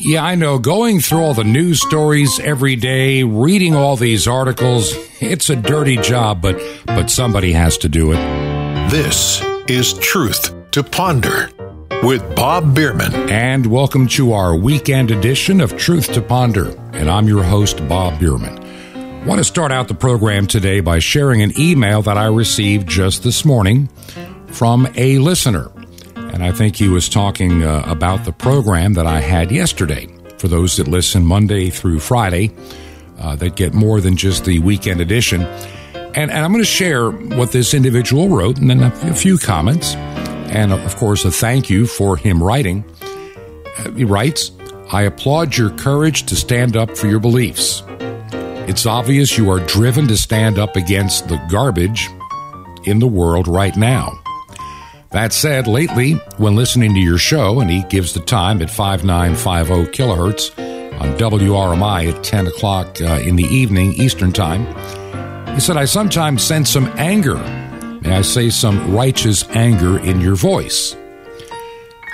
Yeah, I know. Going through all the news stories every day, reading all these articles, it's a dirty job, but but somebody has to do it. This is Truth to Ponder with Bob Bierman. And welcome to our weekend edition of Truth to Ponder. And I'm your host, Bob Bierman. I want to start out the program today by sharing an email that I received just this morning from a listener. And I think he was talking uh, about the program that I had yesterday. For those that listen Monday through Friday, uh, that get more than just the weekend edition. And, and I'm going to share what this individual wrote and then a, few comments. And of course, a thank you for him writing. Uh, he writes, I applaud your courage to stand up for your beliefs. It's obvious you are driven to stand up against the garbage in the world right now. That said, lately, when listening to your show, and he gives the time at 5950 kilohertz on WRMI at 10 o'clock uh, in the evening Eastern Time, he said, I sometimes sense some anger. May I say some righteous anger in your voice?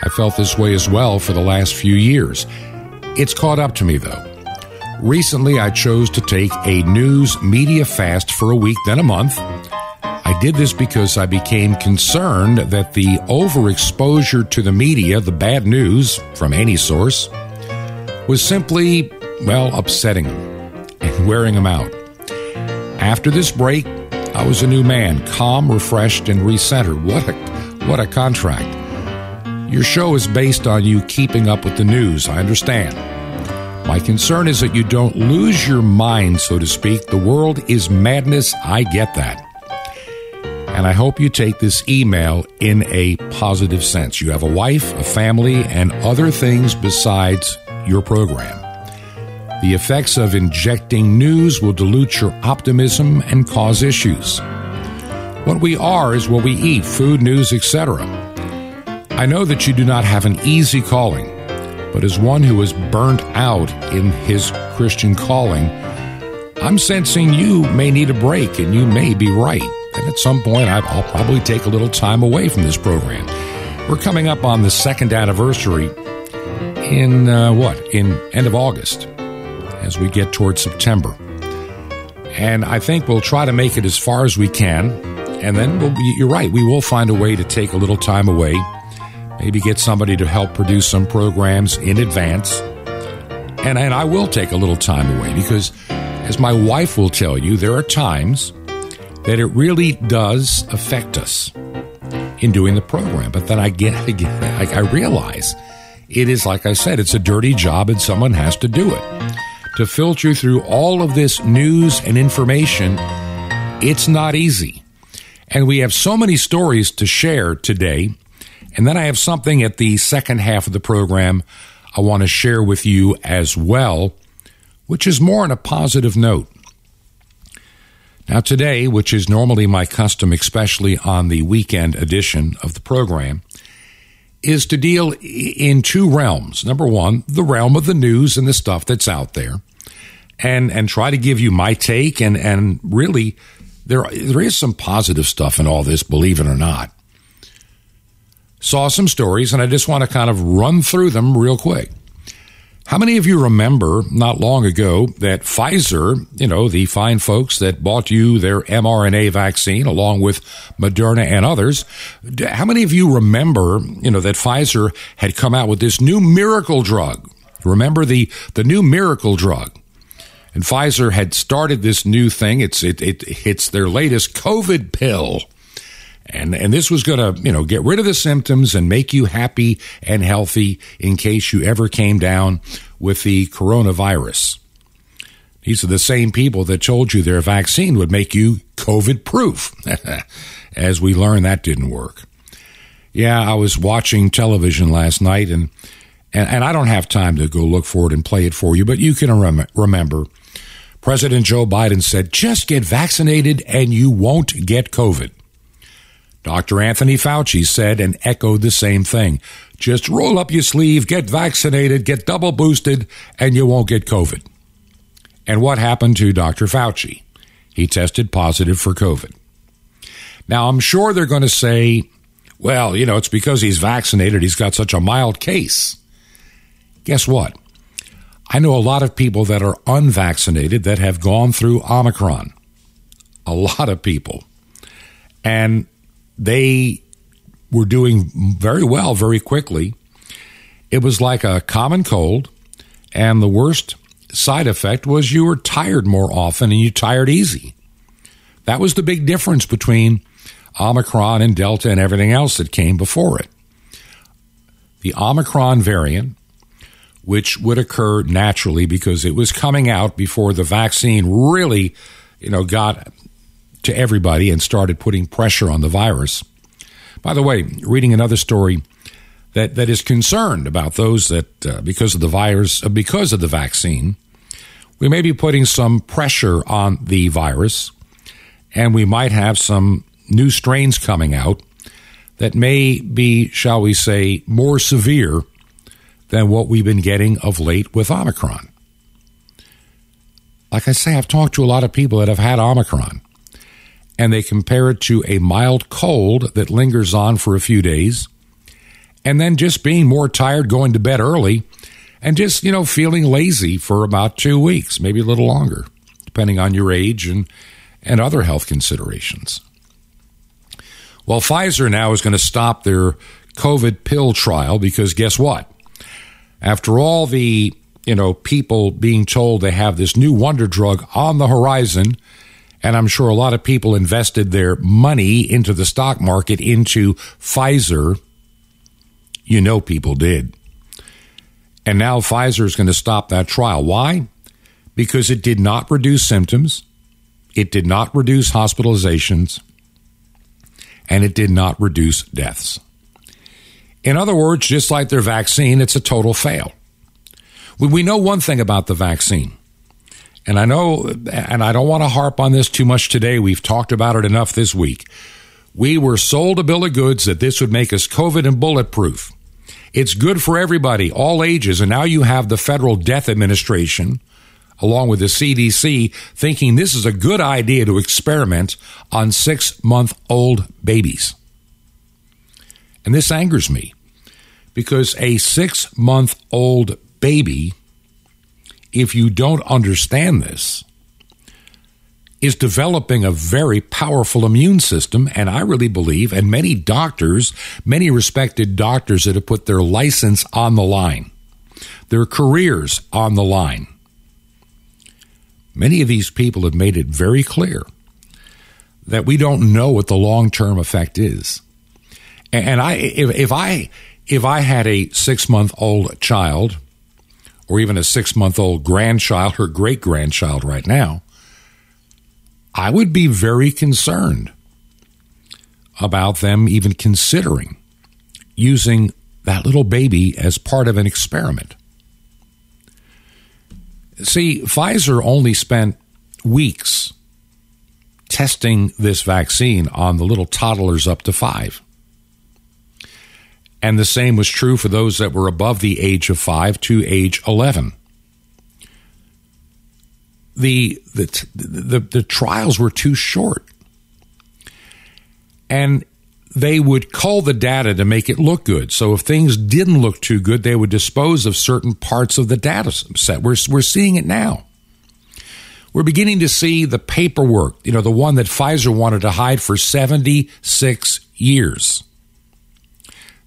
I felt this way as well for the last few years. It's caught up to me, though. Recently, I chose to take a news media fast for a week, then a month. I did this because I became concerned that the overexposure to the media, the bad news from any source, was simply, well, upsetting them and wearing them out. After this break, I was a new man, calm, refreshed, and recentered. What a, what a contract. Your show is based on you keeping up with the news, I understand. My concern is that you don't lose your mind, so to speak. The world is madness, I get that. And I hope you take this email in a positive sense. You have a wife, a family, and other things besides your program. The effects of injecting news will dilute your optimism and cause issues. What we are is what we eat food, news, etc. I know that you do not have an easy calling, but as one who is burnt out in his Christian calling, I'm sensing you may need a break and you may be right. And at some point, I'll probably take a little time away from this program. We're coming up on the second anniversary in uh, what? In end of August, as we get towards September. And I think we'll try to make it as far as we can. And then we'll, you're right, we will find a way to take a little time away. Maybe get somebody to help produce some programs in advance. And, and I will take a little time away because, as my wife will tell you, there are times that it really does affect us in doing the program. But then I get, I, get, I, I realize it is, like I said, it's a dirty job and someone has to do it. To filter through all of this news and information, it's not easy. And we have so many stories to share today. And then I have something at the second half of the program I want to share with you as well, which is more on a positive note. Now, today, which is normally my custom, especially on the weekend edition of the program, is to deal in two realms. Number one, the realm of the news and the stuff that's out there, and and try to give you my take. And and really, there there is some positive stuff in all this, believe it or not. Saw some stories, and I just want to kind of run through them real quick. How many of you remember not long ago that Pfizer, you know, the fine folks that bought you their mRNA vaccine along with Moderna and others, how many of you remember, you know, that Pfizer had come out with this new miracle drug? Remember the, the new miracle drug? And Pfizer had started this new thing. It's, it, it, it's their latest COVID pill. And, and this was going to, you know, get rid of the symptoms and make you happy and healthy in case you ever came down with the coronavirus. These are the same people that told you their vaccine would make you COVID proof. As we learned, that didn't work. Yeah, I was watching television last night and, and, and I don't have time to go look for it and play it for you, but you can rem- remember President Joe Biden said, just get vaccinated and you won't get COVID. Dr. Anthony Fauci said and echoed the same thing. Just roll up your sleeve, get vaccinated, get double boosted, and you won't get COVID. And what happened to Dr. Fauci? He tested positive for COVID. Now, I'm sure they're going to say, well, you know, it's because he's vaccinated, he's got such a mild case. Guess what? I know a lot of people that are unvaccinated that have gone through Omicron. A lot of people. And they were doing very well very quickly. It was like a common cold, and the worst side effect was you were tired more often and you tired easy. That was the big difference between Omicron and Delta and everything else that came before it. The Omicron variant, which would occur naturally because it was coming out before the vaccine really, you know, got to everybody and started putting pressure on the virus. By the way, reading another story that, that is concerned about those that, uh, because of the virus, uh, because of the vaccine, we may be putting some pressure on the virus, and we might have some new strains coming out that may be, shall we say, more severe than what we've been getting of late with Omicron. Like I say, I've talked to a lot of people that have had Omicron, and they compare it to a mild cold that lingers on for a few days, and then just being more tired, going to bed early, and just, you know, feeling lazy for about two weeks, maybe a little longer, depending on your age and, and other health considerations. Well, Pfizer now is going to stop their COVID pill trial because guess what? After all the, you know, people being told they have this new wonder drug on the horizon, and I'm sure a lot of people invested their money into the stock market into Pfizer. You know, people did. And now Pfizer is going to stop that trial. Why? Because it did not reduce symptoms, it did not reduce hospitalizations, and it did not reduce deaths. In other words, just like their vaccine, it's a total fail. We know one thing about the vaccine. And I know, and I don't want to harp on this too much today. We've talked about it enough this week. We were sold a bill of goods that this would make us COVID and bulletproof. It's good for everybody, all ages. And now you have the Federal Death Administration, along with the CDC, thinking this is a good idea to experiment on six month old babies. And this angers me because a six month old baby, if you don't understand this, is developing a very powerful immune system. And I really believe, and many doctors, many respected doctors that have put their license on the line, their careers on the line. Many of these people have made it very clear that we don't know what the long term effect is. And I, if, if I, if I had a six month old child, or even a six month old grandchild or great grandchild right now, I would be very concerned about them even considering using that little baby as part of an experiment. See, Pfizer only spent weeks testing this vaccine on the little toddlers up to five. And the same was true for those that were above the age of five to age 11 the the the, the trials were too short, and they would cull the data to make it look good. So if things didn't look too good, they would dispose of certain parts of the data set. We're we're seeing it now. We're beginning to see the paperwork, you know, the one that Pfizer wanted to hide for 76 years.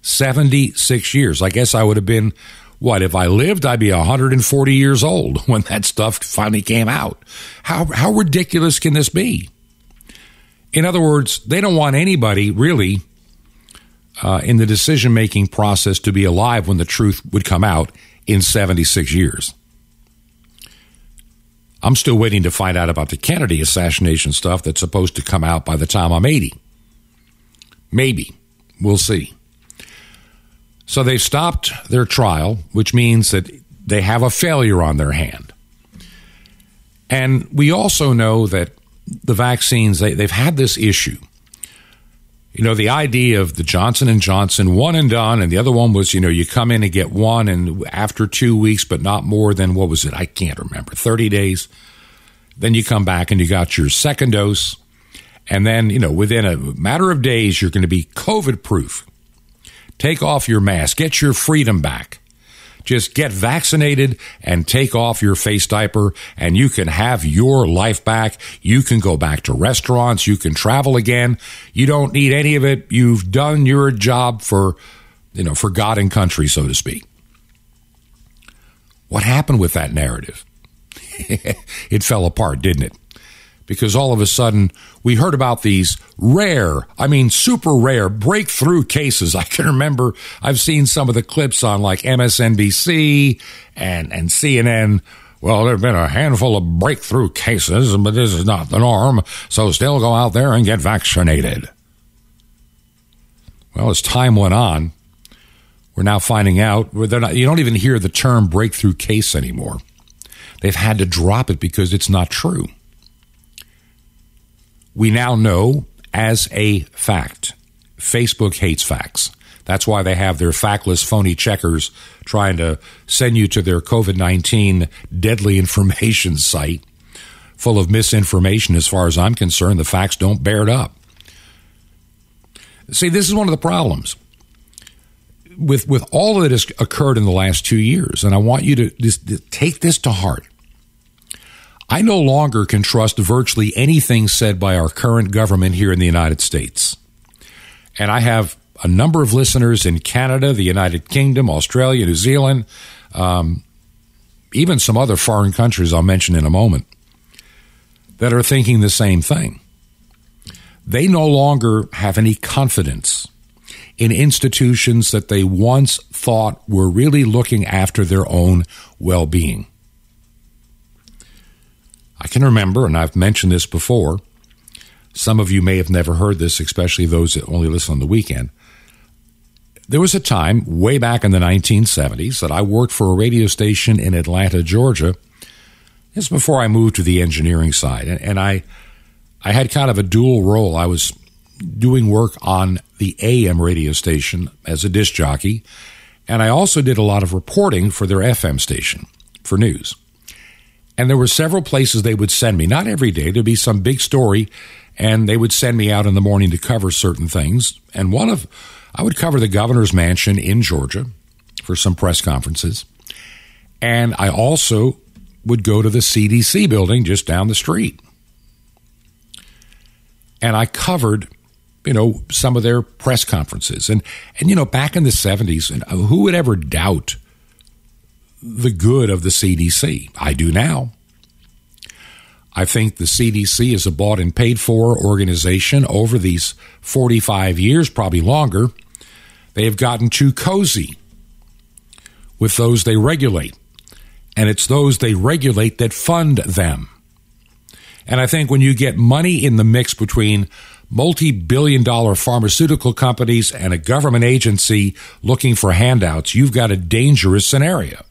76 years. I guess I would have been what if I lived? I'd be 140 years old when that stuff finally came out. How how ridiculous can this be? In other words, they don't want anybody really uh, in the decision making process to be alive when the truth would come out in 76 years. I'm still waiting to find out about the Kennedy assassination stuff that's supposed to come out by the time I'm 80. Maybe. We'll see. So they stopped their trial, which means that they have a failure on their hand. And we also know that the vaccines they, they've had this issue. You know, the idea of the Johnson and Johnson one and done, and the other one was, you know, you come in and get one, and after two weeks, but not more than what was it? I can't remember. Thirty days. Then you come back and you got your second dose, and then you know within a matter of days you're going to be COVID proof. Take off your mask. Get your freedom back. Just get vaccinated and take off your face diaper and you can have your life back. You can go back to restaurants. You can travel again. You don't need any of it. You've done your job for, you know, for God and country, so to speak. What happened with that narrative? it fell apart, didn't it? Because all of a sudden we heard about these rare, I mean, super rare breakthrough cases. I can remember I've seen some of the clips on like MSNBC and, and CNN. Well, there have been a handful of breakthrough cases, but this is not the norm. So still go out there and get vaccinated. Well, as time went on, we're now finding out not, you don't even hear the term breakthrough case anymore. They've had to drop it because it's not true. We now know as a fact Facebook hates facts. That's why they have their factless phony checkers trying to send you to their COVID 19 deadly information site full of misinformation as far as I'm concerned. The facts don't bear it up. See, this is one of the problems with with all that has occurred in the last two years, and I want you to just take this to heart. I no longer can trust virtually anything said by our current government here in the United States. And I have a number of listeners in Canada, the United Kingdom, Australia, New Zealand, um, even some other foreign countries I'll mention in a moment, that are thinking the same thing. They no longer have any confidence in institutions that they once thought were really looking after their own well being. I can remember, and I've mentioned this before, some of you may have never heard this, especially those that only listen on the weekend. There was a time way back in the 1970s that I worked for a radio station in Atlanta, Georgia. This before I moved to the engineering side, and I, I had kind of a dual role. I was doing work on the AM radio station as a disc jockey, and I also did a lot of reporting for their FM station for news. And there were several places they would send me, not every day, there'd be some big story, and they would send me out in the morning to cover certain things. And one of, I would cover the governor's mansion in Georgia for some press conferences. And I also would go to the CDC building just down the street. And I covered you know, some of their press conferences. And, and you know, back in the 70s, and who would ever doubt the good of the CDC? I do now. I think the CDC is a bought and paid for organization over these 45 years, probably longer. They have gotten too cozy with those they regulate. And it's those they regulate that fund them. And I think when you get money in the mix between multi billion dollar pharmaceutical companies and a government agency looking for handouts, you've got a dangerous scenario.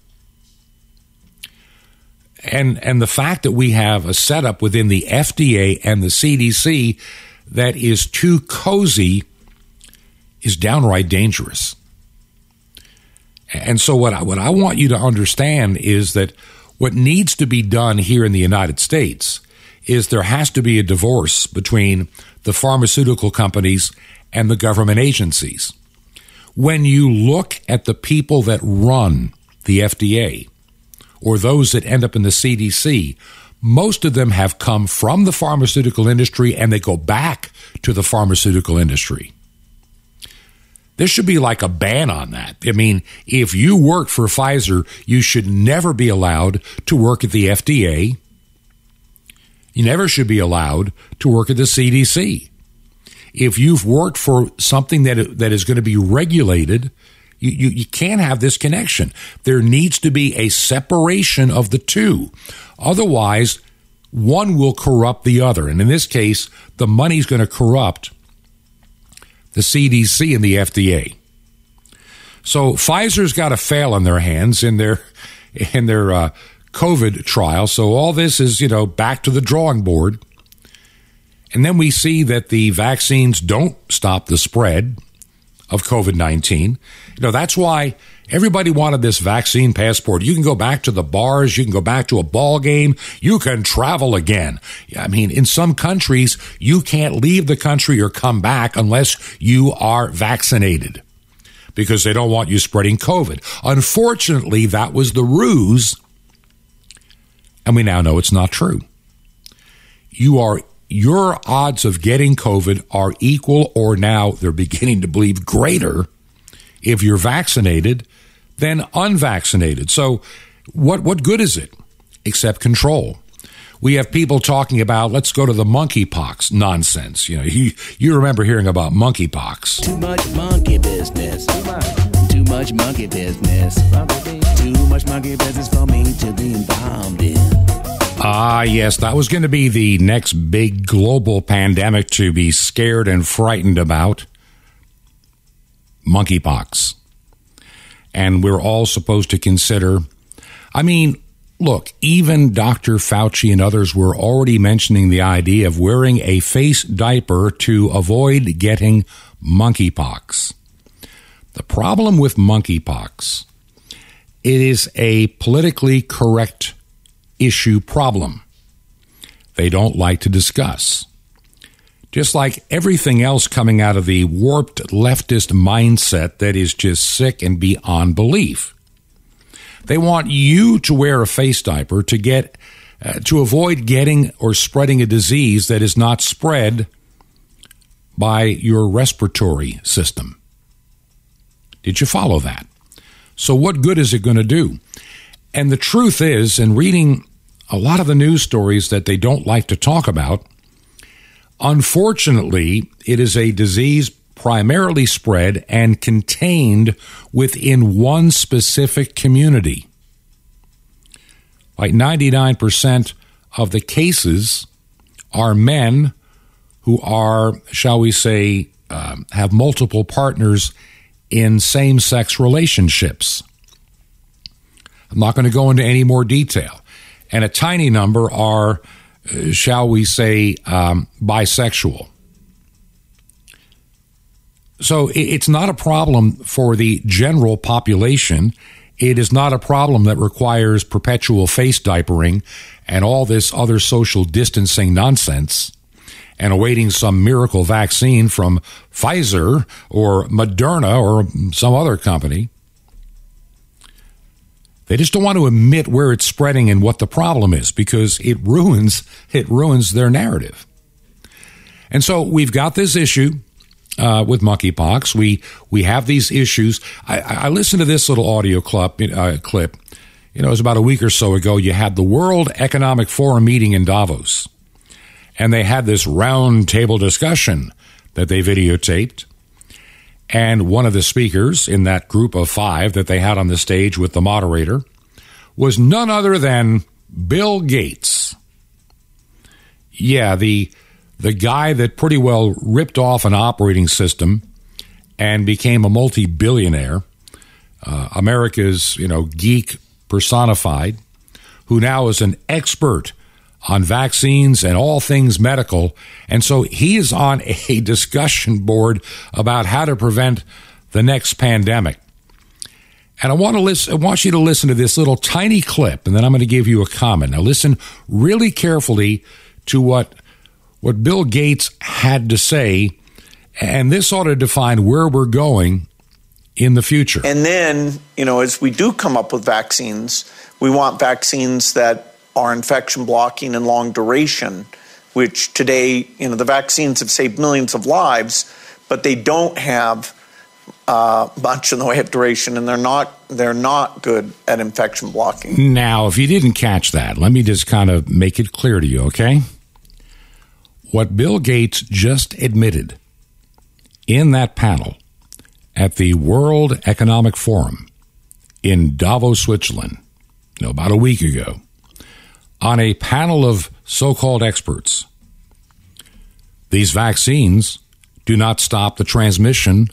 And, and the fact that we have a setup within the FDA and the CDC that is too cozy is downright dangerous. And so, what I, what I want you to understand is that what needs to be done here in the United States is there has to be a divorce between the pharmaceutical companies and the government agencies. When you look at the people that run the FDA or those that end up in the CDC, most of them have come from the pharmaceutical industry and they go back to the pharmaceutical industry. There should be like a ban on that. I mean, if you work for Pfizer, you should never be allowed to work at the FDA you never should be allowed to work at the CDC. If you've worked for something that, that is going to be regulated, you, you, you can't have this connection. There needs to be a separation of the two. Otherwise, one will corrupt the other. And in this case, the money's going to corrupt the CDC and the FDA. So Pfizer's got a fail on their hands in their in their uh, COVID trial. So all this is, you know, back to the drawing board. And then we see that the vaccines don't stop the spread of COVID 19. You know, that's why everybody wanted this vaccine passport. You can go back to the bars, you can go back to a ball game, you can travel again. I mean, in some countries, you can't leave the country or come back unless you are vaccinated. because they don't want you spreading COVID. Unfortunately, that was the ruse, and we now know it's not true. You are your odds of getting COVID are equal or now they're beginning to believe greater if you're vaccinated than unvaccinated. So what what good is it except control? We have people talking about let's go to the monkeypox nonsense. You know, you, you remember hearing about monkeypox. Too much monkey business. Too much monkey business. Too much monkey business for me to be involved in. Ah, yes, that was going to be the next big global pandemic to be scared and frightened about monkeypox. And we're all supposed to consider. I mean, look, even Dr. Fauci and others were already mentioning the idea of wearing a face diaper to avoid getting monkeypox. The problem with monkeypox, it is a politically correct issue problem they don't like to discuss. Just like everything else coming out of the warped leftist mindset that is just sick and beyond belief. They want you to wear a face diaper to get uh, to avoid getting or spreading a disease that is not spread by your respiratory system. Did you follow that? So what good is it going to do? And the truth is, in reading a lot of the news stories that they don't like to talk about, unfortunately, it is a disease primarily spread and contained within one specific community. Like 99% of the cases are men who are, shall we say, um, have multiple partners in same sex relationships. I'm not going to go into any more detail. And a tiny number are, uh, shall we say, um, bisexual. So it's not a problem for the general population. It is not a problem that requires perpetual face diapering and all this other social distancing nonsense and awaiting some miracle vaccine from Pfizer or Moderna or some other company. They just don't want to admit where it's spreading and what the problem is because it ruins it ruins their narrative. And so we've got this issue uh, with monkeypox. We we have these issues. I, I listened to this little audio clip. Uh, clip. You know, it was about a week or so ago. You had the World Economic Forum meeting in Davos, and they had this round table discussion that they videotaped. And one of the speakers in that group of five that they had on the stage with the moderator was none other than Bill Gates. Yeah, the the guy that pretty well ripped off an operating system and became a multi-billionaire, uh, America's you know geek personified, who now is an expert on vaccines and all things medical. And so he is on a discussion board about how to prevent the next pandemic. And I want to listen, I want you to listen to this little tiny clip, and then I'm going to give you a comment. Now listen really carefully to what what Bill Gates had to say, and this ought to define where we're going in the future. And then, you know, as we do come up with vaccines, we want vaccines that are infection blocking and long duration, which today, you know, the vaccines have saved millions of lives, but they don't have uh, much in the way of duration, and they're not they're not good at infection blocking. Now, if you didn't catch that, let me just kind of make it clear to you, okay? What Bill Gates just admitted in that panel at the World Economic Forum in Davos, Switzerland, you know, about a week ago, on a panel of so called experts. These vaccines do not stop the transmission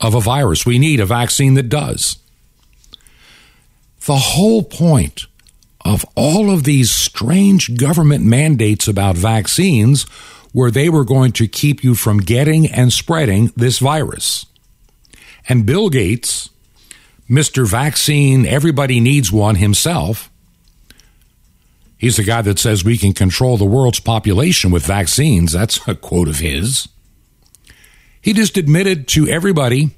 of a virus. We need a vaccine that does. The whole point of all of these strange government mandates about vaccines were they were going to keep you from getting and spreading this virus. And Bill Gates, Mr. Vaccine, everybody needs one himself, He's the guy that says we can control the world's population with vaccines. That's a quote of his. He just admitted to everybody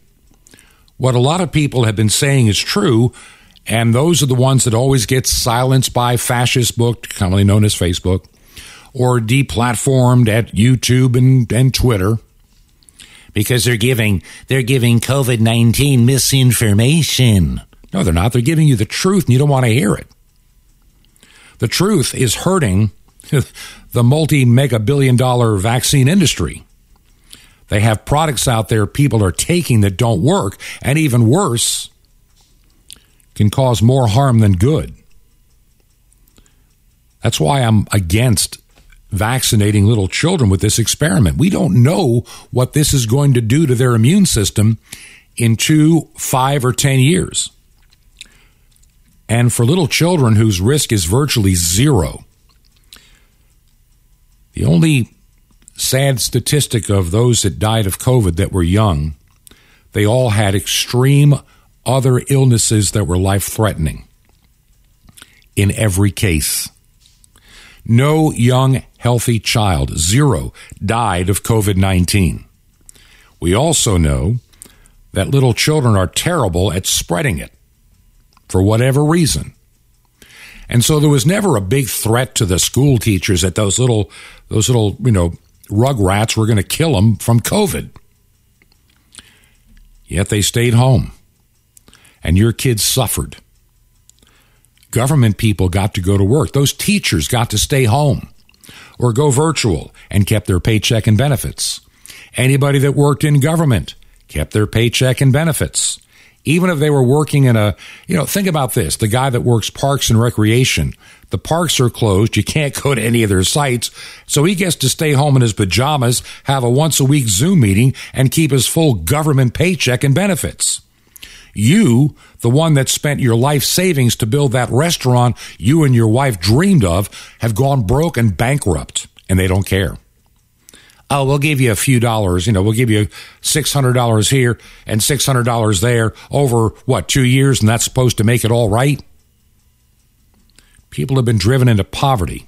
what a lot of people have been saying is true, and those are the ones that always get silenced by fascist book, commonly known as Facebook, or deplatformed at YouTube and, and Twitter because they're giving they're giving COVID nineteen misinformation. No, they're not. They're giving you the truth, and you don't want to hear it. The truth is hurting the multi mega billion dollar vaccine industry. They have products out there people are taking that don't work, and even worse, can cause more harm than good. That's why I'm against vaccinating little children with this experiment. We don't know what this is going to do to their immune system in two, five, or 10 years. And for little children whose risk is virtually zero, the only sad statistic of those that died of COVID that were young, they all had extreme other illnesses that were life threatening in every case. No young, healthy child, zero, died of COVID 19. We also know that little children are terrible at spreading it for whatever reason. And so there was never a big threat to the school teachers that those little, those little, you know, rug rats were going to kill them from COVID. Yet they stayed home. And your kids suffered. Government people got to go to work. Those teachers got to stay home or go virtual and kept their paycheck and benefits. Anybody that worked in government kept their paycheck and benefits even if they were working in a, you know, think about this the guy that works parks and recreation, the parks are closed. You can't go to any of their sites. So he gets to stay home in his pajamas, have a once a week Zoom meeting, and keep his full government paycheck and benefits. You, the one that spent your life savings to build that restaurant you and your wife dreamed of, have gone broke and bankrupt, and they don't care oh, we'll give you a few dollars. You know, we'll give you $600 here and $600 there over what, two years, and that's supposed to make it all right? People have been driven into poverty.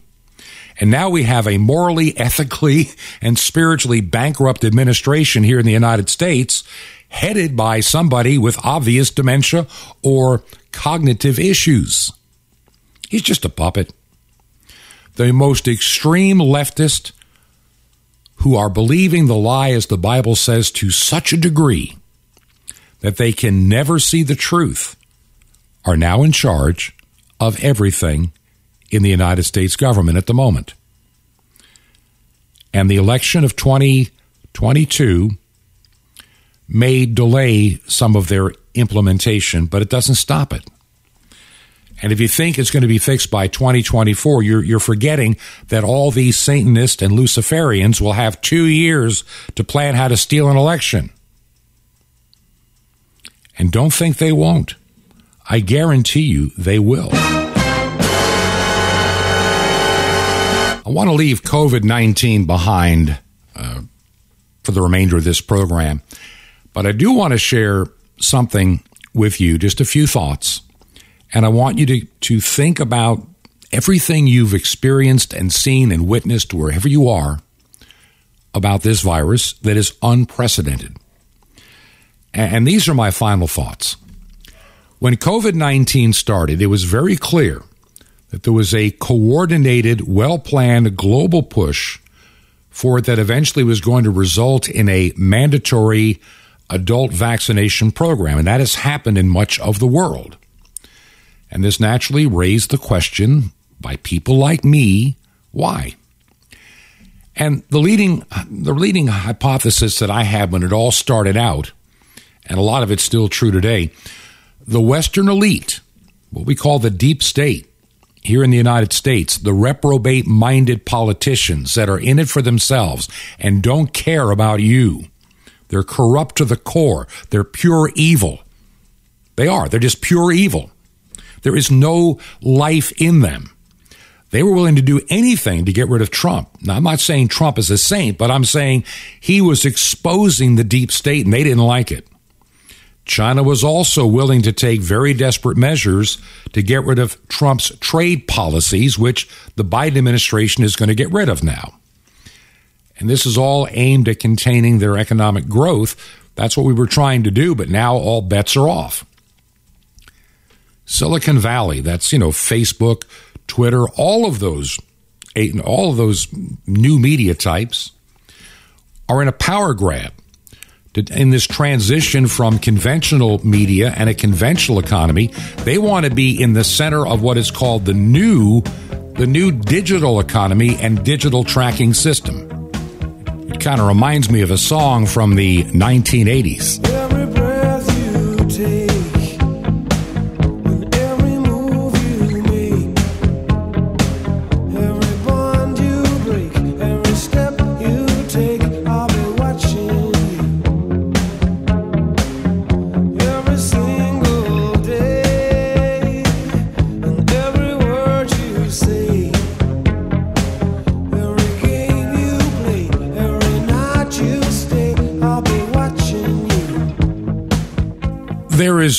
And now we have a morally, ethically, and spiritually bankrupt administration here in the United States, headed by somebody with obvious dementia or cognitive issues. He's just a puppet. The most extreme leftist who are believing the lie, as the Bible says, to such a degree that they can never see the truth, are now in charge of everything in the United States government at the moment. And the election of 2022 may delay some of their implementation, but it doesn't stop it. And if you think it's going to be fixed by 2024, you're, you're forgetting that all these Satanists and Luciferians will have two years to plan how to steal an election. And don't think they won't. I guarantee you they will. I want to leave COVID 19 behind uh, for the remainder of this program, but I do want to share something with you, just a few thoughts and I want you to, to think about everything you've experienced and seen and witnessed wherever you are about this virus that is unprecedented. And these are my final thoughts. When COVID 19 started, it was very clear that there was a coordinated, well planned global push for it that eventually was going to result in a mandatory adult vaccination program. And that has happened in much of the world. And this naturally raised the question by people like me why? And the leading, the leading hypothesis that I had when it all started out, and a lot of it's still true today, the Western elite, what we call the deep state here in the United States, the reprobate minded politicians that are in it for themselves and don't care about you. They're corrupt to the core. They're pure evil. They are. They're just pure evil. There is no life in them. They were willing to do anything to get rid of Trump. Now, I'm not saying Trump is a saint, but I'm saying he was exposing the deep state and they didn't like it. China was also willing to take very desperate measures to get rid of Trump's trade policies, which the Biden administration is going to get rid of now. And this is all aimed at containing their economic growth That's what we were trying to do, but now all bets are off. Silicon Valley, that's, you know, Facebook, Twitter, all of those all of those new media types are in a power grab in this transition from conventional media and a conventional economy. They want to be in the center of what is called the new the new digital economy and digital tracking system. It kind of reminds me of a song from the 1980s.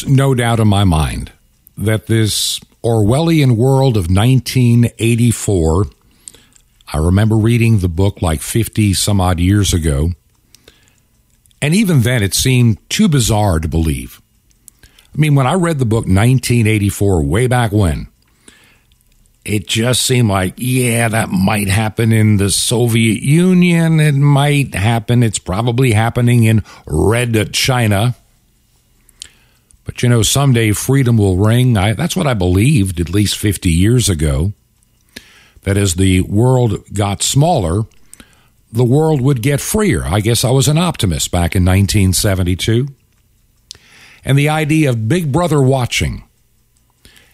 No doubt in my mind that this Orwellian world of 1984, I remember reading the book like 50 some odd years ago, and even then it seemed too bizarre to believe. I mean, when I read the book 1984, way back when, it just seemed like, yeah, that might happen in the Soviet Union. It might happen. It's probably happening in Red China. But you know, someday freedom will ring. I, that's what I believed at least 50 years ago. That as the world got smaller, the world would get freer. I guess I was an optimist back in 1972. And the idea of Big Brother watching.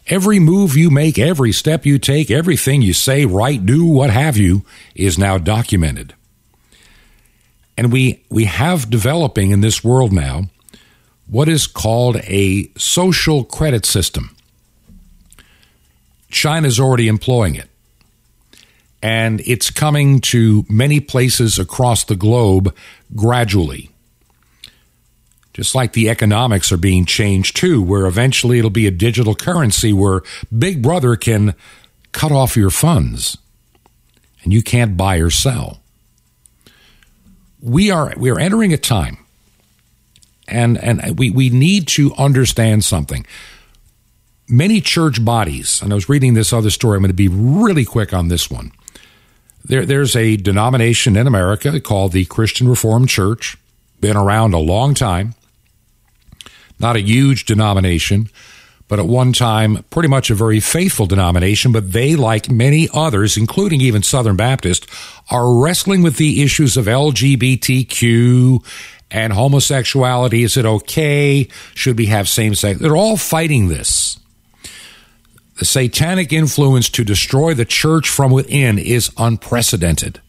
Every move you make, every step you take, everything you say, write, do, what have you, is now documented. And we, we have developing in this world now what is called a social credit system. China's already employing it. And it's coming to many places across the globe gradually. Just like the economics are being changed too, where eventually it'll be a digital currency where Big Brother can cut off your funds and you can't buy or sell. We are we are entering a time and and we we need to understand something. Many church bodies, and I was reading this other story. I'm going to be really quick on this one. There, there's a denomination in America called the Christian Reformed Church. Been around a long time. Not a huge denomination, but at one time, pretty much a very faithful denomination. But they, like many others, including even Southern Baptist, are wrestling with the issues of LGBTQ and homosexuality. Is it okay? Should we have same sex? They're all fighting this. The satanic influence to destroy the church from within is unprecedented.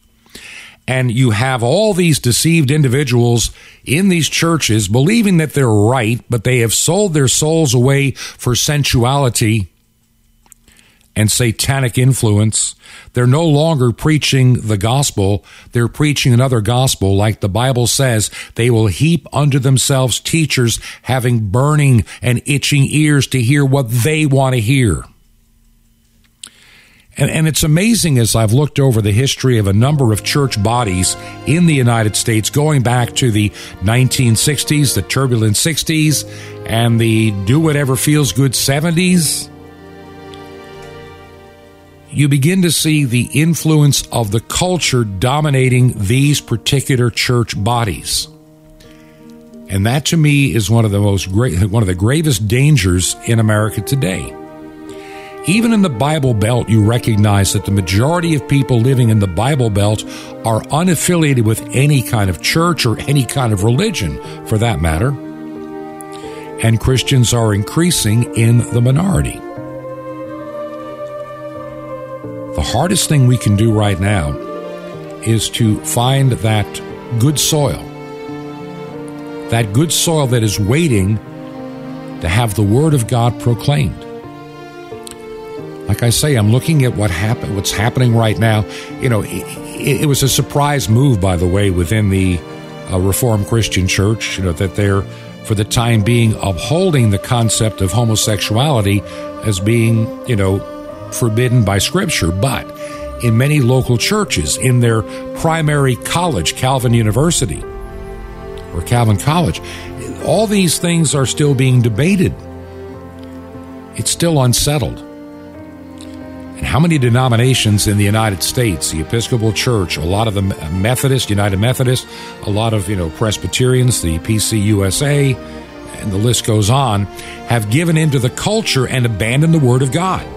And you have all these deceived individuals in these churches believing that they're right, but they have sold their souls away for sensuality and satanic influence. They're no longer preaching the gospel. They're preaching another gospel. Like the Bible says, they will heap unto themselves teachers having burning and itching ears to hear what they want to hear. And, and it's amazing as I've looked over the history of a number of church bodies in the United States, going back to the 1960s, the turbulent 60s, and the do whatever feels good 70s you begin to see the influence of the culture dominating these particular church bodies. And that to me is one of the most great, one of the gravest dangers in America today. Even in the Bible Belt, you recognize that the majority of people living in the Bible Belt are unaffiliated with any kind of church or any kind of religion, for that matter. And Christians are increasing in the minority. The hardest thing we can do right now is to find that good soil. That good soil that is waiting to have the word of God proclaimed. Like I say, I'm looking at what happened, what's happening right now. You know, it, it was a surprise move, by the way, within the uh, Reformed Christian Church. You know that they're, for the time being, upholding the concept of homosexuality as being, you know, forbidden by Scripture, but in many local churches, in their primary college, Calvin University, or Calvin College. All these things are still being debated. It's still unsettled. And how many denominations in the United States, the Episcopal Church, a lot of the Methodist, United Methodist, a lot of, you know, Presbyterians, the PCUSA, and the list goes on, have given into the culture and abandoned the Word of God.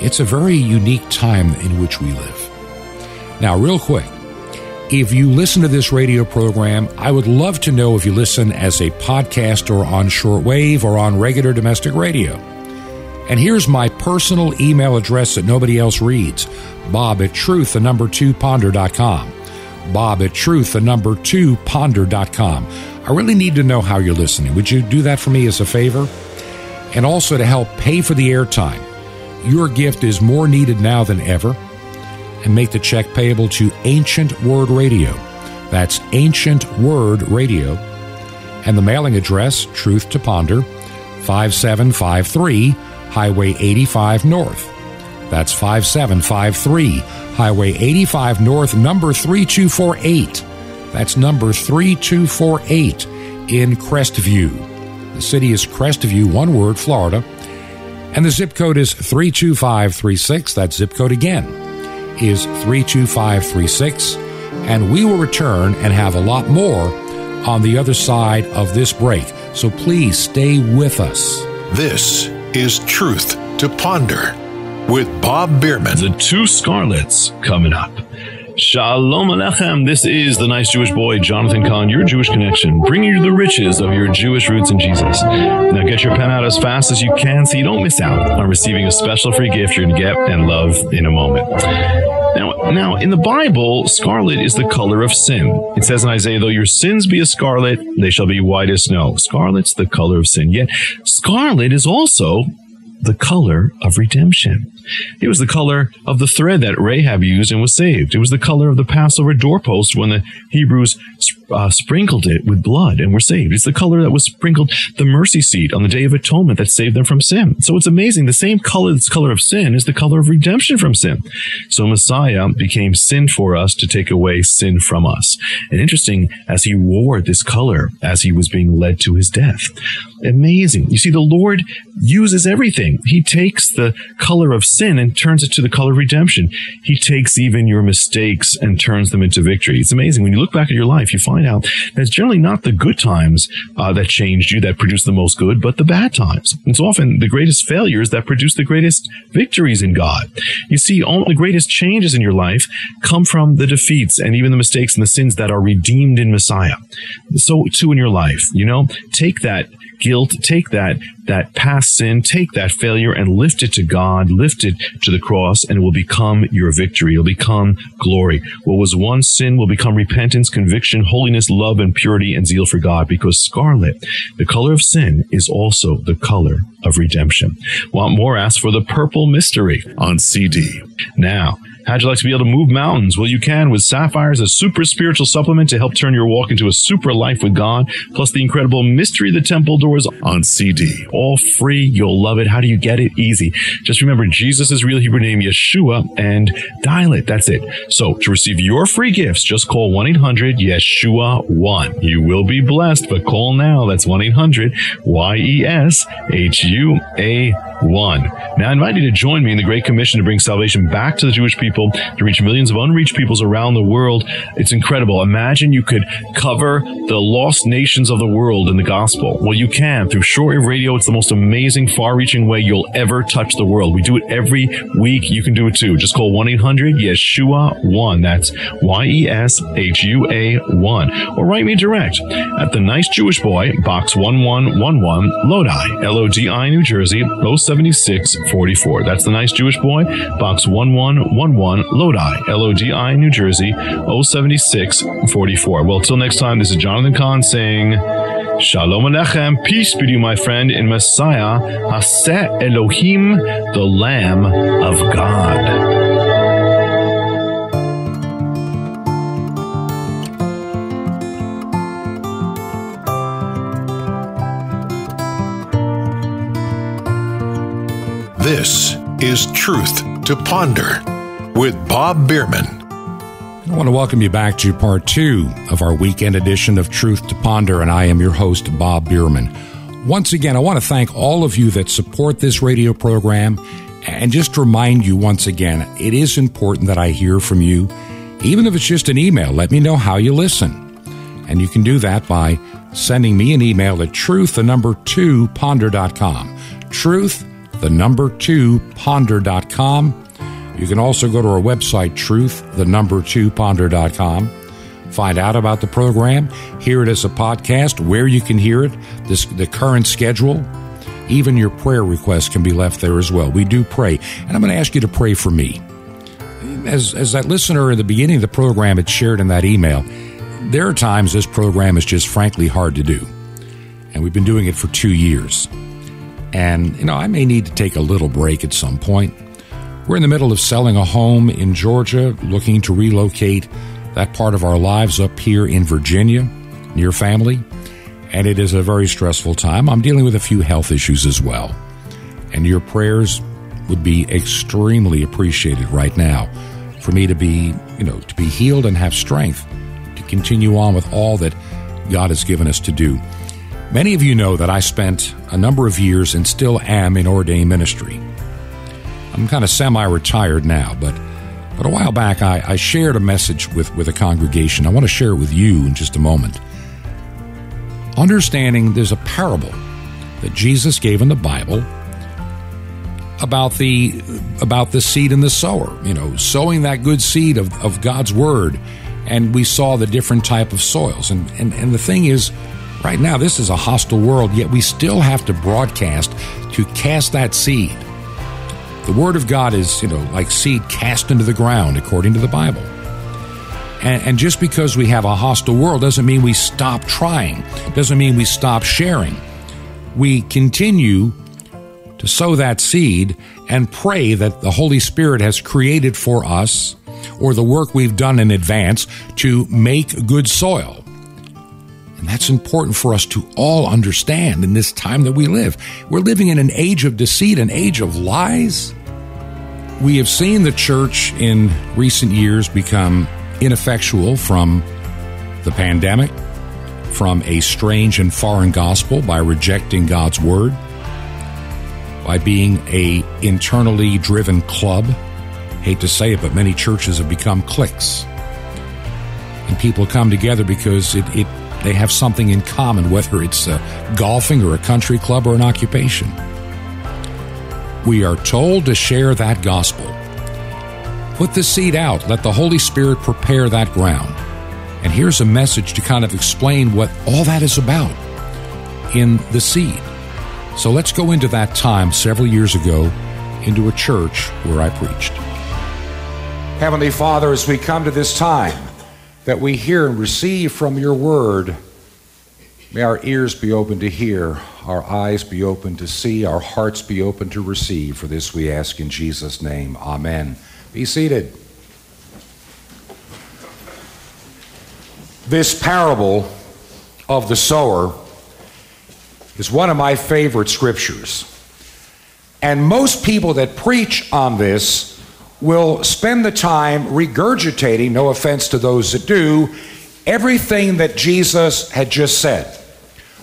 It's a very unique time in which we live. Now, real quick, if you listen to this radio program, I would love to know if you listen as a podcast or on shortwave or on regular domestic radio. And here's my personal email address that nobody else reads bob at truth, the number two ponder.com. Bob at truth, the number two ponder.com. I really need to know how you're listening. Would you do that for me as a favor? And also to help pay for the airtime. Your gift is more needed now than ever. And make the check payable to Ancient Word Radio. That's Ancient Word Radio. And the mailing address, Truth to Ponder, 5753 Highway 85 North. That's 5753 Highway 85 North, number 3248. That's number 3248 in Crestview. The city is Crestview, one word, Florida. And the zip code is 32536. That zip code again is 32536. And we will return and have a lot more on the other side of this break. So please stay with us. This is Truth to Ponder with Bob Bierman. The two Scarlets coming up. Shalom Alechem. This is the nice Jewish boy, Jonathan Cahn, your Jewish connection, bringing you the riches of your Jewish roots in Jesus. Now get your pen out as fast as you can so you don't miss out on receiving a special free gift you're going to get and love in a moment. Now, now, in the Bible, scarlet is the color of sin. It says in Isaiah, though your sins be as scarlet, they shall be white as snow. Scarlet's the color of sin. Yet, scarlet is also the color of redemption. It was the color of the thread that Rahab used and was saved. It was the color of the Passover doorpost when the Hebrews uh, sprinkled it with blood and were saved. It's the color that was sprinkled the mercy seat on the Day of Atonement that saved them from sin. So it's amazing. The same color, this color of sin, is the color of redemption from sin. So Messiah became sin for us to take away sin from us. And interesting, as he wore this color as he was being led to his death. Amazing. You see, the Lord uses everything. He takes the color of sin and turns it to the color of redemption. He takes even your mistakes and turns them into victory. It's amazing. When you look back at your life, you find out that it's generally not the good times uh, that changed you that produce the most good, but the bad times. It's often the greatest failures that produce the greatest victories in God. You see, all the greatest changes in your life come from the defeats and even the mistakes and the sins that are redeemed in Messiah. So too in your life, you know, take that guilt, take that that past sin, take that failure and lift it to God, lift it to the cross, and it will become your victory. It'll become glory. What was one sin will become repentance, conviction, holiness, love, and purity and zeal for God because scarlet, the color of sin, is also the color of redemption. Want more? Ask for the purple mystery on CD. Now, How'd you like to be able to move mountains? Well, you can with Sapphires, a super spiritual supplement to help turn your walk into a super life with God, plus the incredible Mystery of the Temple Doors on CD. All free. You'll love it. How do you get it? Easy. Just remember Jesus' real Hebrew name, Yeshua, and dial it. That's it. So to receive your free gifts, just call 1-800-YESHUA-1. You will be blessed, but call now. That's 1-800-Y-E-S-H-U-A-1. Now I invite you to join me in the Great Commission to bring salvation back to the Jewish people people, to reach millions of unreached peoples around the world. It's incredible. Imagine you could cover the lost nations of the world in the gospel. Well, you can through shortwave radio. It's the most amazing, far-reaching way you'll ever touch the world. We do it every week. You can do it too. Just call 1-800-YESHUA-1. That's Y-E-S-H-U-A-1. Or write me direct at the Nice Jewish Boy, Box 1111, Lodi, L-O-D-I, New Jersey, 07644. That's the Nice Jewish Boy, Box 1111, 1 Lodi, L-O-D-I, New Jersey, 07644. Well, till next time, this is Jonathan Cahn saying, Shalom Alechem, peace be to you, my friend, in Messiah, Haseh Elohim, the Lamb of God. This is Truth to Ponder with Bob Bierman. I want to welcome you back to part two of our weekend edition of Truth to Ponder, and I am your host, Bob Bierman. Once again, I want to thank all of you that support this radio program, and just remind you once again, it is important that I hear from you. Even if it's just an email, let me know how you listen. And you can do that by sending me an email at truth, the number two, ponder.com. Truth, the number two, ponder.com. You can also go to our website, truth, the number two, ponder.com. Find out about the program, hear it as a podcast, where you can hear it, this, the current schedule. Even your prayer requests can be left there as well. We do pray. And I'm going to ask you to pray for me. As, as that listener at the beginning of the program had shared in that email, there are times this program is just frankly hard to do. And we've been doing it for two years. And, you know, I may need to take a little break at some point. We're in the middle of selling a home in Georgia, looking to relocate that part of our lives up here in Virginia, near family. And it is a very stressful time. I'm dealing with a few health issues as well. And your prayers would be extremely appreciated right now for me to be, you know, to be healed and have strength to continue on with all that God has given us to do. Many of you know that I spent a number of years and still am in ordained ministry. I'm kind of semi retired now, but, but a while back I, I shared a message with, with a congregation. I want to share it with you in just a moment. Understanding there's a parable that Jesus gave in the Bible about the about the seed and the sower you know sowing that good seed of, of god's word and we saw the different type of soils. And, and, and the thing is, right now, this is a hostile world, yet we still have to broadcast to cast that seed. The Word of God is, you know, like seed cast into the ground, according to the Bible. And, and just because we have a hostile world doesn't mean we stop trying, doesn't mean we stop sharing. We continue to sow that seed and pray that the Holy Spirit has created for us or the work we've done in advance to make good soil. And that's important for us to all understand in this time that we live. We're living in an age of deceit, an age of lies. We have seen the church in recent years become ineffectual from the pandemic, from a strange and foreign gospel by rejecting God's word, by being a internally driven club hate to say it, but many churches have become cliques. And people come together because it, it they have something in common, whether it's uh, golfing or a country club or an occupation. We are told to share that gospel. Put the seed out, let the Holy Spirit prepare that ground. And here's a message to kind of explain what all that is about in the seed. So let's go into that time several years ago into a church where I preached. Heavenly Father, as we come to this time that we hear and receive from your word, may our ears be open to hear, our eyes be open to see, our hearts be open to receive. For this we ask in Jesus' name. Amen. Be seated. This parable of the sower is one of my favorite scriptures. And most people that preach on this will spend the time regurgitating, no offense to those that do, everything that Jesus had just said,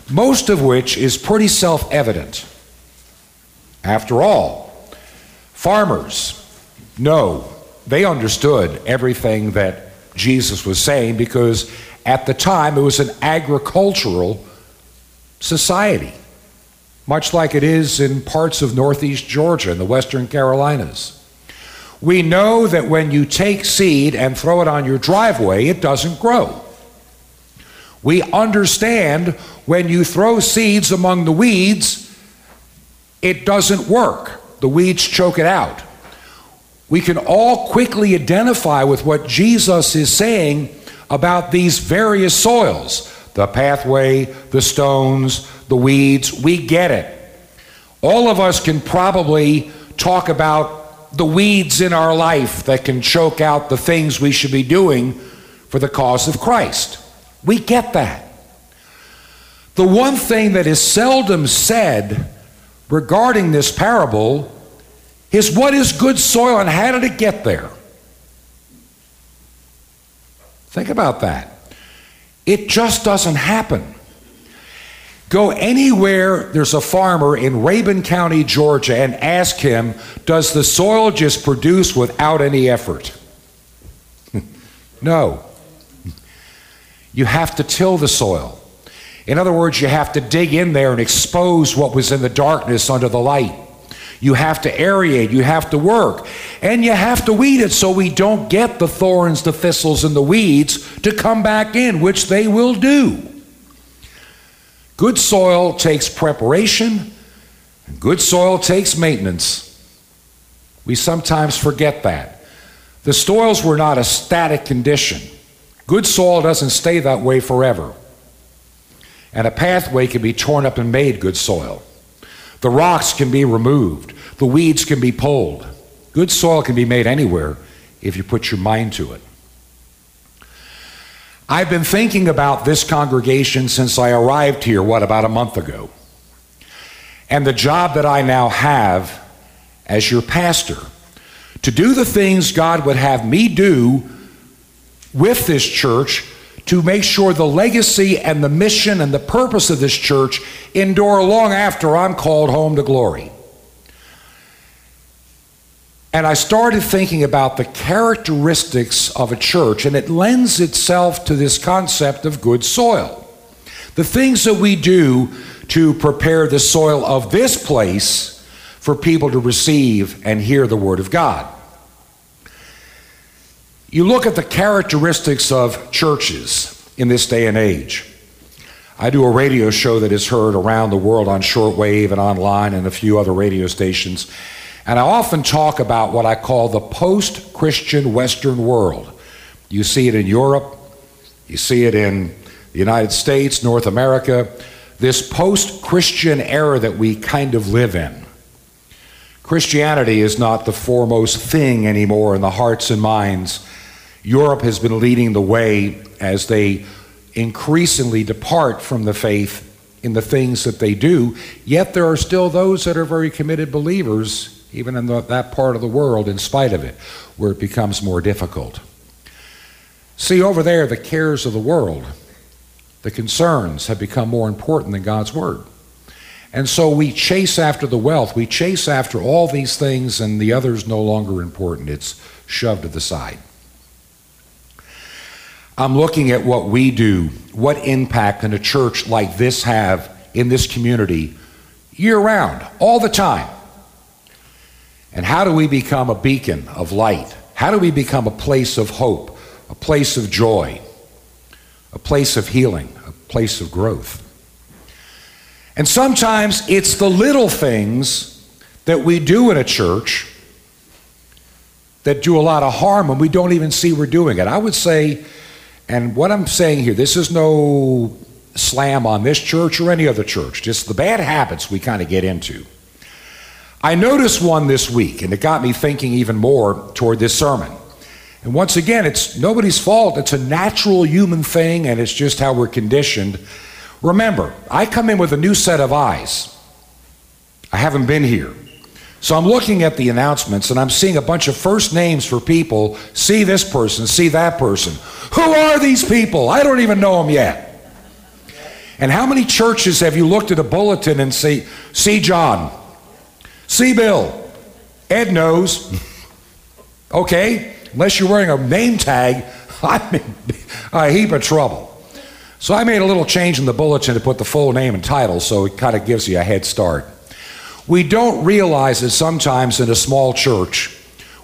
most of which is pretty self evident. After all, farmers, no, they understood everything that Jesus was saying because at the time it was an agricultural society, much like it is in parts of northeast Georgia and the western Carolinas. We know that when you take seed and throw it on your driveway, it doesn't grow. We understand when you throw seeds among the weeds, it doesn't work. The weeds choke it out. We can all quickly identify with what Jesus is saying about these various soils the pathway, the stones, the weeds. We get it. All of us can probably talk about the weeds in our life that can choke out the things we should be doing for the cause of Christ. We get that. The one thing that is seldom said regarding this parable is what is good soil and how did it get there? Think about that. It just doesn't happen. Go anywhere there's a farmer in Rabun County, Georgia, and ask him, does the soil just produce without any effort? no. You have to till the soil. In other words, you have to dig in there and expose what was in the darkness under the light. You have to aerate, you have to work, and you have to weed it so we don't get the thorns, the thistles, and the weeds to come back in, which they will do. Good soil takes preparation, and good soil takes maintenance. We sometimes forget that. The soils were not a static condition. Good soil doesn't stay that way forever. And a pathway can be torn up and made good soil. The rocks can be removed, the weeds can be pulled. Good soil can be made anywhere if you put your mind to it. I've been thinking about this congregation since I arrived here, what, about a month ago. And the job that I now have as your pastor to do the things God would have me do with this church to make sure the legacy and the mission and the purpose of this church endure long after I'm called home to glory. And I started thinking about the characteristics of a church, and it lends itself to this concept of good soil. The things that we do to prepare the soil of this place for people to receive and hear the Word of God. You look at the characteristics of churches in this day and age. I do a radio show that is heard around the world on shortwave and online and a few other radio stations. And I often talk about what I call the post Christian Western world. You see it in Europe, you see it in the United States, North America, this post Christian era that we kind of live in. Christianity is not the foremost thing anymore in the hearts and minds. Europe has been leading the way as they increasingly depart from the faith in the things that they do, yet there are still those that are very committed believers even in the, that part of the world, in spite of it, where it becomes more difficult. See, over there, the cares of the world, the concerns have become more important than God's Word. And so we chase after the wealth, we chase after all these things, and the other's no longer important. It's shoved to the side. I'm looking at what we do. What impact can a church like this have in this community year round, all the time? And how do we become a beacon of light? How do we become a place of hope, a place of joy, a place of healing, a place of growth? And sometimes it's the little things that we do in a church that do a lot of harm and we don't even see we're doing it. I would say, and what I'm saying here, this is no slam on this church or any other church, just the bad habits we kind of get into. I noticed one this week, and it got me thinking even more toward this sermon. And once again, it's nobody's fault. It's a natural human thing, and it's just how we're conditioned. Remember, I come in with a new set of eyes. I haven't been here. So I'm looking at the announcements and I'm seeing a bunch of first names for people. See this person, see that person. Who are these people? I don't even know them yet. And how many churches have you looked at a bulletin and say, see John? See Bill. Ed knows. Okay? Unless you're wearing a name tag, I'm in a heap of trouble. So I made a little change in the bulletin to put the full name and title so it kind of gives you a head start. We don't realize that sometimes in a small church,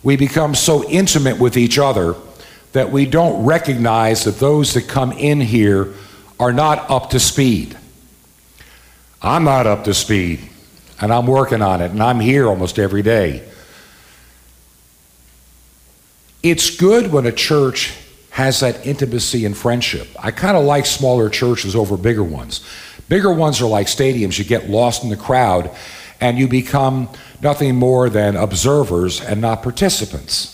we become so intimate with each other that we don't recognize that those that come in here are not up to speed. I'm not up to speed and I'm working on it, and I'm here almost every day. It's good when a church has that intimacy and friendship. I kind of like smaller churches over bigger ones. Bigger ones are like stadiums. You get lost in the crowd and you become nothing more than observers and not participants.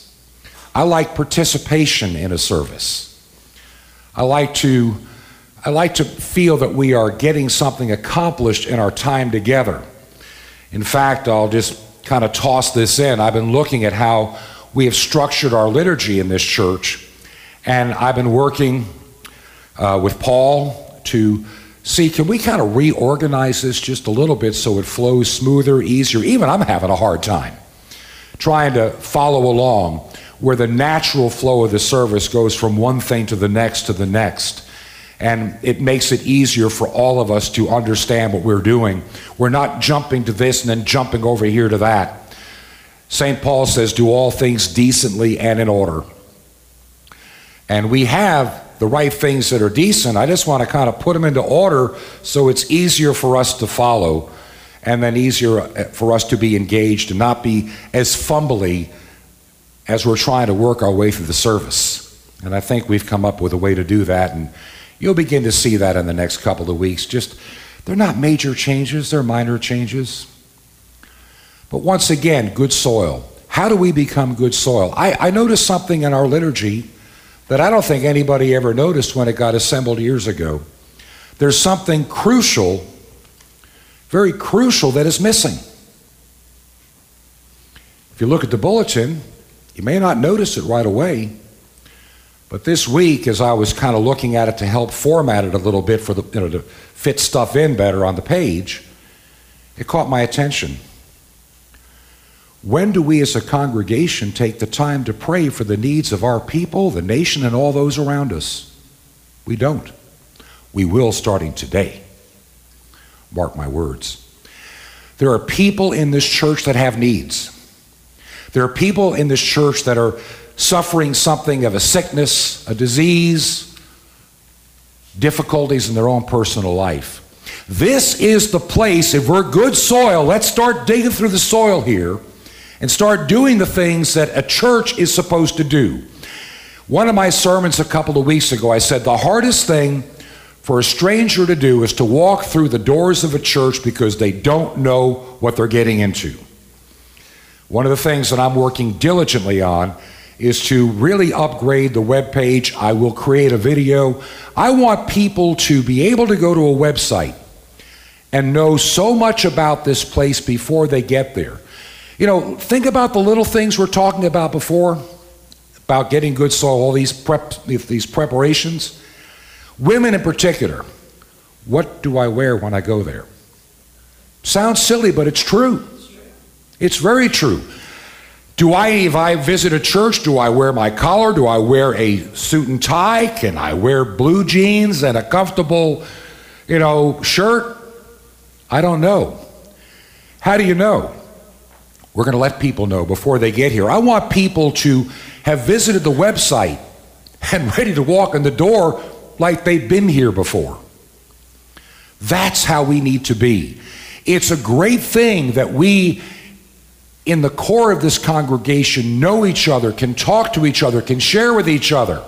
I like participation in a service. I like to I like to feel that we are getting something accomplished in our time together. In fact, I'll just kind of toss this in. I've been looking at how we have structured our liturgy in this church, And I've been working uh, with Paul to see can we kind of reorganize this just a little bit so it flows smoother, easier. Even I'm having a hard time trying to follow along where the natural flow of the service goes from one thing to the next to the next. And it makes it easier for all of us to understand what we're doing. We're not jumping to this and then jumping over here to that. St. Paul says, Do all things decently and in order. And we have the right things that are decent. I just want to kind of put them into order so it's easier for us to follow and then easier uh, for us to be engaged and not be as fumbly as we're trying to work our way through the service. And I think we've come up with a way to do that. And you'll begin to see that in the next couple of weeks. Just, they're not major changes, they're minor changes. But once again, good soil. How do we become good soil? I, I noticed something in our liturgy that I don't think anybody ever noticed when it got assembled years ago. There's something crucial, very crucial, that is missing. If you look at the bulletin, you may not notice it right away, but this week, as I was kind of looking at it to help format it a little bit for the, you know, to fit stuff in better on the page, it caught my attention. When do we as a congregation take the time to pray for the needs of our people, the nation, and all those around us? We don't. We will starting today. Mark my words. There are people in this church that have needs. There are people in this church that are suffering something of a sickness, a disease, difficulties in their own personal life. This is the place, if we're good soil, let's start digging through the soil here and start doing the things that a church is supposed to do. One of my sermons a couple of weeks ago, I said the hardest thing for a stranger to do is to walk through the doors of a church because they don't know what they're getting into. One of the things that I'm working diligently on is to really upgrade the web page. I will create a video. I want people to be able to go to a website and know so much about this place before they get there. You know, think about the little things we're talking about before about getting good soil, all these prep these preparations. Women in particular, what do I wear when I go there? Sounds silly, but it's true. It's very true. Do I, if I visit a church, do I wear my collar? Do I wear a suit and tie? Can I wear blue jeans and a comfortable, you know, shirt? I don't know. How do you know? We're going to let people know before they get here. I want people to have visited the website and ready to walk in the door like they've been here before. That's how we need to be. It's a great thing that we in the core of this congregation know each other, can talk to each other, can share with each other.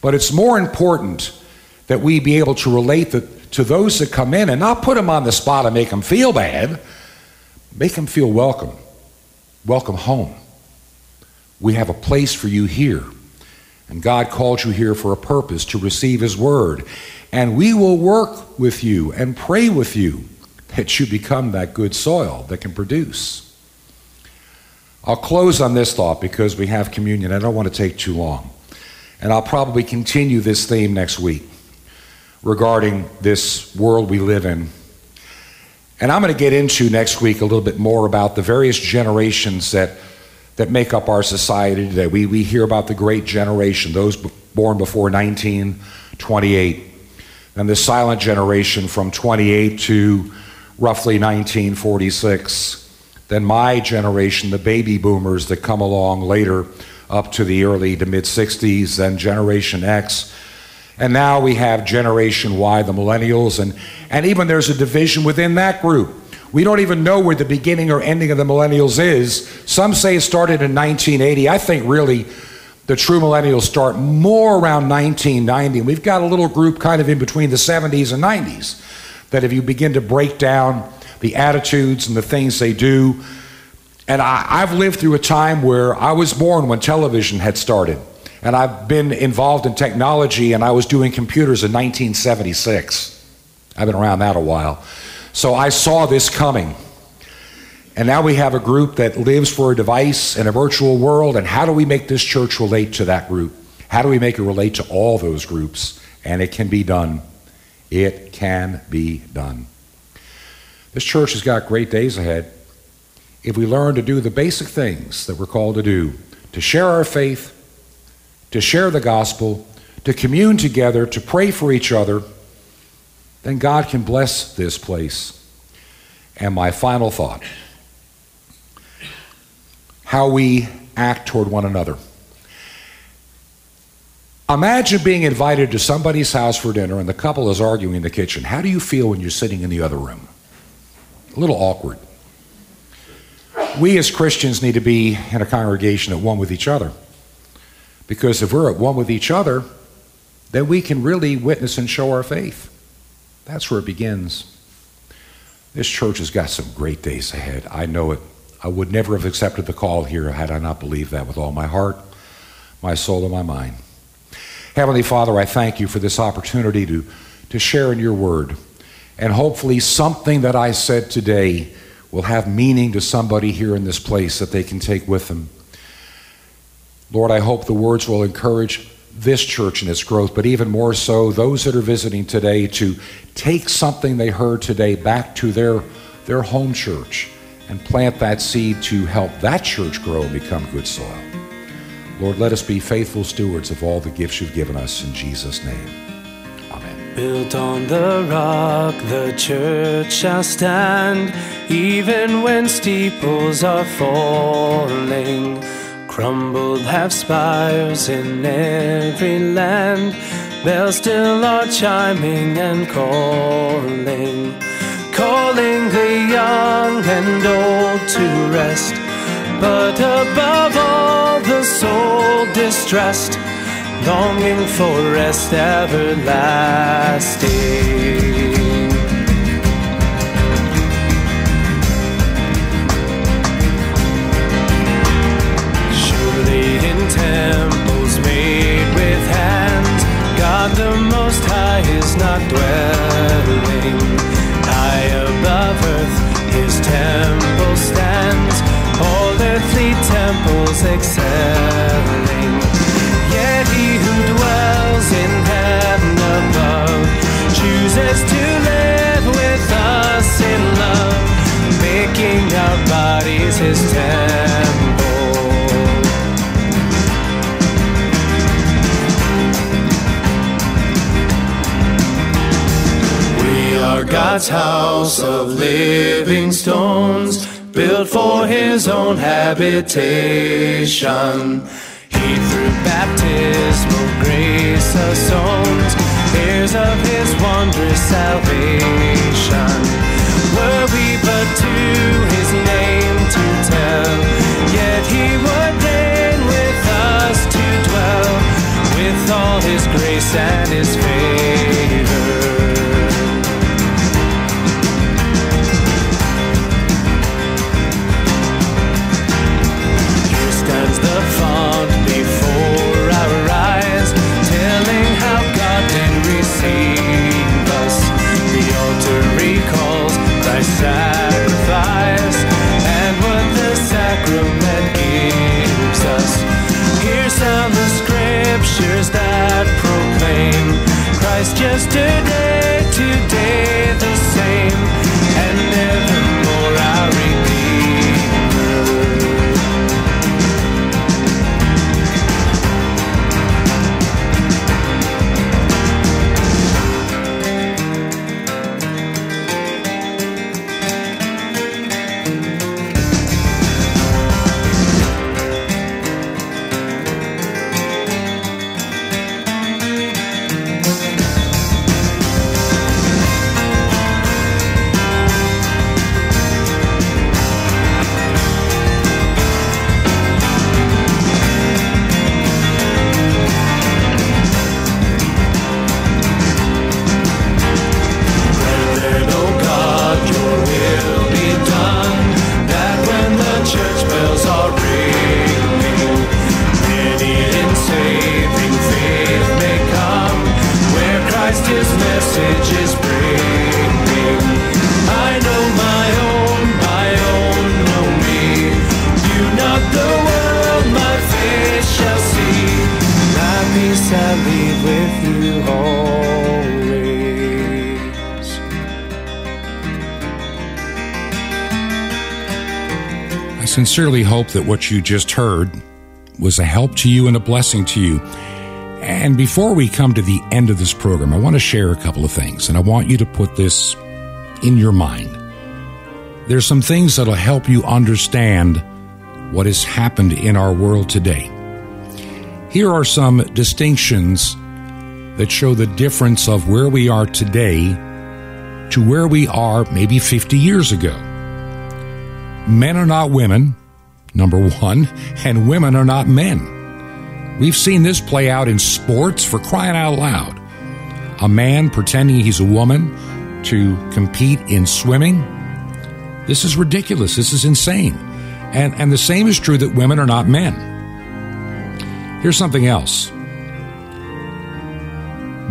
But it's more important that we be able to relate the, to those that come in and not put them on the spot and make them feel bad, make them feel welcome. Welcome home. We have a place for you here. And God called you here for a purpose to receive His word. And we will work with you and pray with you that you become that good soil that can produce. I'll close on this thought because we have communion. I don't want to take too long. And I'll probably continue this theme next week regarding this world we live in. And I'm going to get into next week a little bit more about the various generations that, that make up our society today. We, we hear about the great generation, those born before 1928, and the silent generation from 28 to roughly 1946 then my generation, the baby boomers that come along later up to the early to mid 60s, then Generation X. And now we have Generation Y, the millennials, and, and even there's a division within that group. We don't even know where the beginning or ending of the millennials is. Some say it started in 1980. I think really the true millennials start more around 1990. And We've got a little group kind of in between the 70s and 90s that if you begin to break down the attitudes and the things they do. And I, I've lived through a time where I was born when television had started. And I've been involved in technology, and I was doing computers in 1976. I've been around that a while. So I saw this coming. And now we have a group that lives for a device in a virtual world. And how do we make this church relate to that group? How do we make it relate to all those groups? And it can be done. It can be done. This church has got great days ahead if we learn to do the basic things that we're called to do to share our faith, to share the gospel, to commune together, to pray for each other, then God can bless this place. And my final thought how we act toward one another. Imagine being invited to somebody's house for dinner and the couple is arguing in the kitchen. How do you feel when you're sitting in the other room? A little awkward. We as Christians need to be in a congregation at one with each other. Because if we're at one with each other, then we can really witness and show our faith. That's where it begins. This church has got some great days ahead. I know it. I would never have accepted the call here had I not believed that with all my heart, my soul, and my mind. Heavenly Father, I thank you for this opportunity to, to share in your word. And hopefully, something that I said today will have meaning to somebody here in this place that they can take with them. Lord, I hope the words will encourage this church in its growth, but even more so, those that are visiting today to take something they heard today back to their, their home church and plant that seed to help that church grow and become good soil. Lord, let us be faithful stewards of all the gifts you've given us in Jesus' name. Built on the rock, the church shall stand, even when steeples are falling. Crumbled have spires in every land, bells still are chiming and calling, calling the young and old to rest. But above all, the soul distressed, longing for rest everlasting. God's house of living stones, built for His own habitation. He through baptismal grace owns, heirs of His wondrous salvation. Were we but to His name to tell, yet He would reign with us to dwell, with all His grace and His favor. Yesterday, sincerely hope that what you just heard was a help to you and a blessing to you. And before we come to the end of this program, I want to share a couple of things, and I want you to put this in your mind. There's some things that'll help you understand what has happened in our world today. Here are some distinctions that show the difference of where we are today to where we are maybe 50 years ago. Men are not women, number one, and women are not men. We've seen this play out in sports for crying out loud. A man pretending he's a woman to compete in swimming. This is ridiculous. This is insane. And, and the same is true that women are not men. Here's something else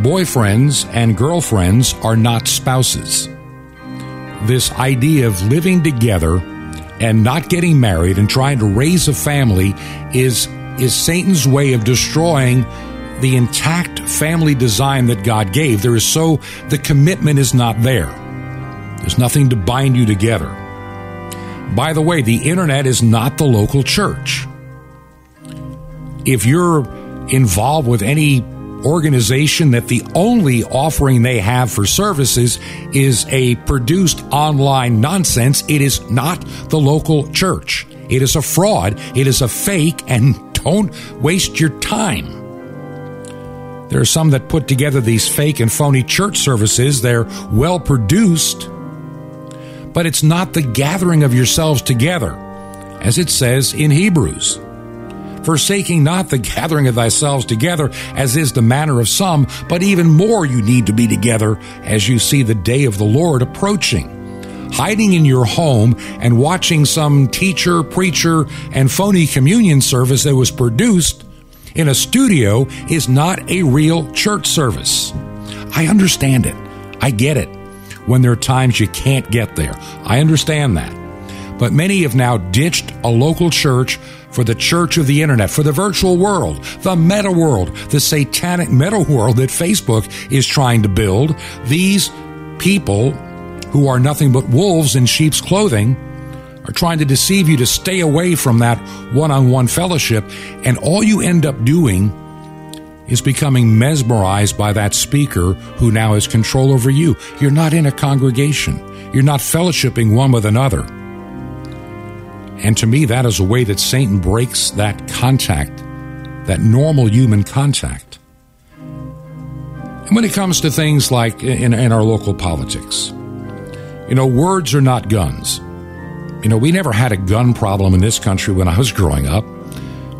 boyfriends and girlfriends are not spouses. This idea of living together and not getting married and trying to raise a family is, is Satan's way of destroying the intact family design that God gave. There is so, the commitment is not there. There's nothing to bind you together. By the way, the internet is not the local church. If you're involved with any organization that the only offering they have for services is a produced online nonsense, it is not the local church. It is a fraud, it is a fake, and don't waste your time. There are some that put together these fake and phony church services. They're well produced, but it's not the gathering of yourselves together, as it says in Hebrews forsaking not the gathering of thyself together, as is the manner of some, but even more you need to be together as you see the day of the Lord approaching. Hiding in your home and watching some teacher, preacher, and phony communion service that was produced in a studio is not a real church service. I understand it. I get it. When there are times you can't get there, I understand that. But many have now ditched a local church for the church of the internet, for the virtual world, the meta world, the satanic meta world that Facebook is trying to build. These people who are nothing but wolves in sheep's clothing are trying to deceive you to stay away from that one on one fellowship. And all you end up doing is becoming mesmerized by that speaker who now has control over you. You're not in a congregation, you're not fellowshipping one with another. And to me, that is a way that Satan breaks that contact, that normal human contact. And when it comes to things like in, in our local politics, you know, words are not guns. You know, we never had a gun problem in this country when I was growing up.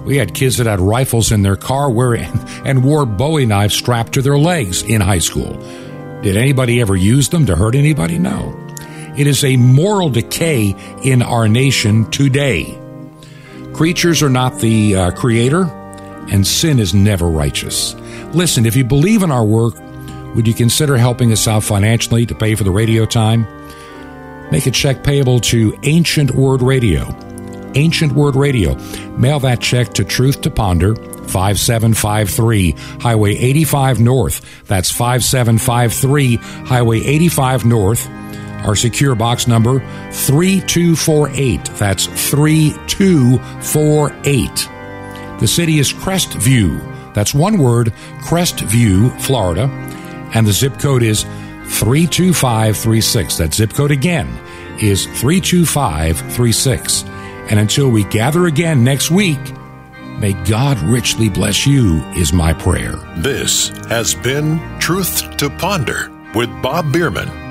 We had kids that had rifles in their car wearing, and wore bowie knives strapped to their legs in high school. Did anybody ever use them to hurt anybody? No. It is a moral decay in our nation today. Creatures are not the uh, creator, and sin is never righteous. Listen, if you believe in our work, would you consider helping us out financially to pay for the radio time? Make a check payable to Ancient Word Radio. Ancient Word Radio. Mail that check to Truth to Ponder, 5753 Highway 85 North. That's 5753 Highway 85 North. Our secure box number 3248. That's 3248. The city is Crestview. That's one word, Crestview, Florida. And the zip code is 32536. That zip code again is 32536. And until we gather again next week, may God richly bless you, is my prayer. This has been Truth to Ponder with Bob Bierman.